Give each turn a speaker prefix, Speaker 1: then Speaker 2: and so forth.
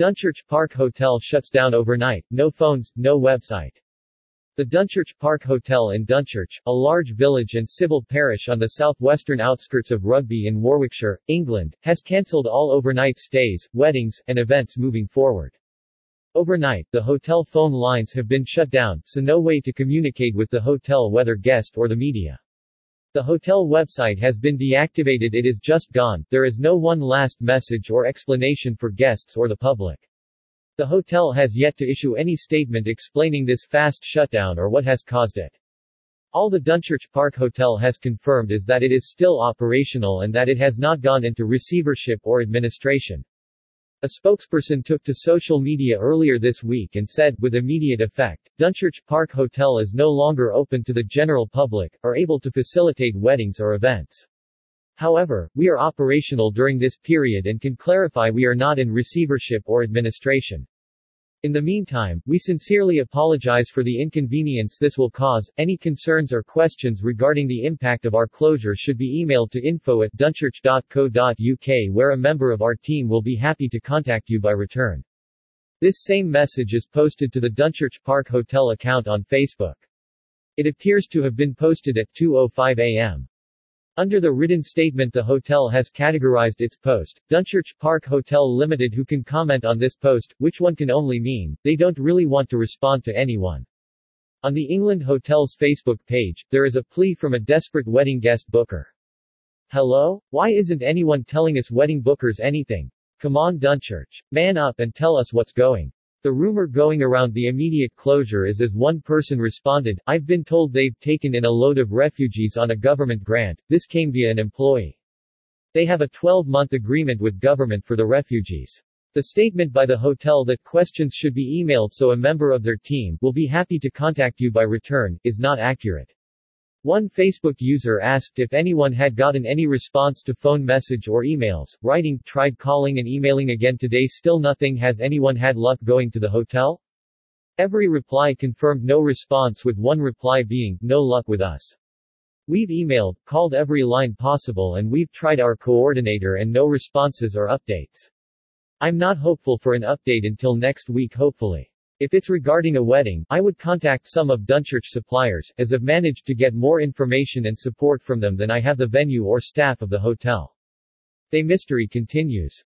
Speaker 1: Dunchurch Park Hotel shuts down overnight, no phones, no website. The Dunchurch Park Hotel in Dunchurch, a large village and civil parish on the southwestern outskirts of Rugby in Warwickshire, England, has cancelled all overnight stays, weddings, and events moving forward. Overnight, the hotel phone lines have been shut down, so no way to communicate with the hotel whether guest or the media. The hotel website has been deactivated it is just gone, there is no one last message or explanation for guests or the public. The hotel has yet to issue any statement explaining this fast shutdown or what has caused it. All the Dunchurch Park Hotel has confirmed is that it is still operational and that it has not gone into receivership or administration. A spokesperson took to social media earlier this week and said, with immediate effect, Dunchurch Park Hotel is no longer open to the general public, or able to facilitate weddings or events. However, we are operational during this period and can clarify we are not in receivership or administration. In the meantime, we sincerely apologize for the inconvenience this will cause. Any concerns or questions regarding the impact of our closure should be emailed to info at dunchurch.co.uk where a member of our team will be happy to contact you by return. This same message is posted to the Dunchurch Park Hotel account on Facebook. It appears to have been posted at 2.05 a.m. Under the written statement the hotel has categorized its post, Dunchurch Park Hotel Limited who can comment on this post, which one can only mean, they don't really want to respond to anyone. On the England Hotels Facebook page, there is a plea from a desperate wedding guest booker. Hello? Why isn't anyone telling us wedding bookers anything? Come on Dunchurch. Man up and tell us what's going. The rumor going around the immediate closure is as one person responded, I've been told they've taken in a load of refugees on a government grant, this came via an employee. They have a 12-month agreement with government for the refugees. The statement by the hotel that questions should be emailed so a member of their team will be happy to contact you by return, is not accurate. One Facebook user asked if anyone had gotten any response to phone message or emails, writing, tried calling and emailing again today still nothing has anyone had luck going to the hotel? Every reply confirmed no response with one reply being, no luck with us. We've emailed, called every line possible and we've tried our coordinator and no responses or updates. I'm not hopeful for an update until next week hopefully. If it's regarding a wedding, I would contact some of Dunchurch suppliers, as I've managed to get more information and support from them than I have the venue or staff of the hotel. The mystery continues.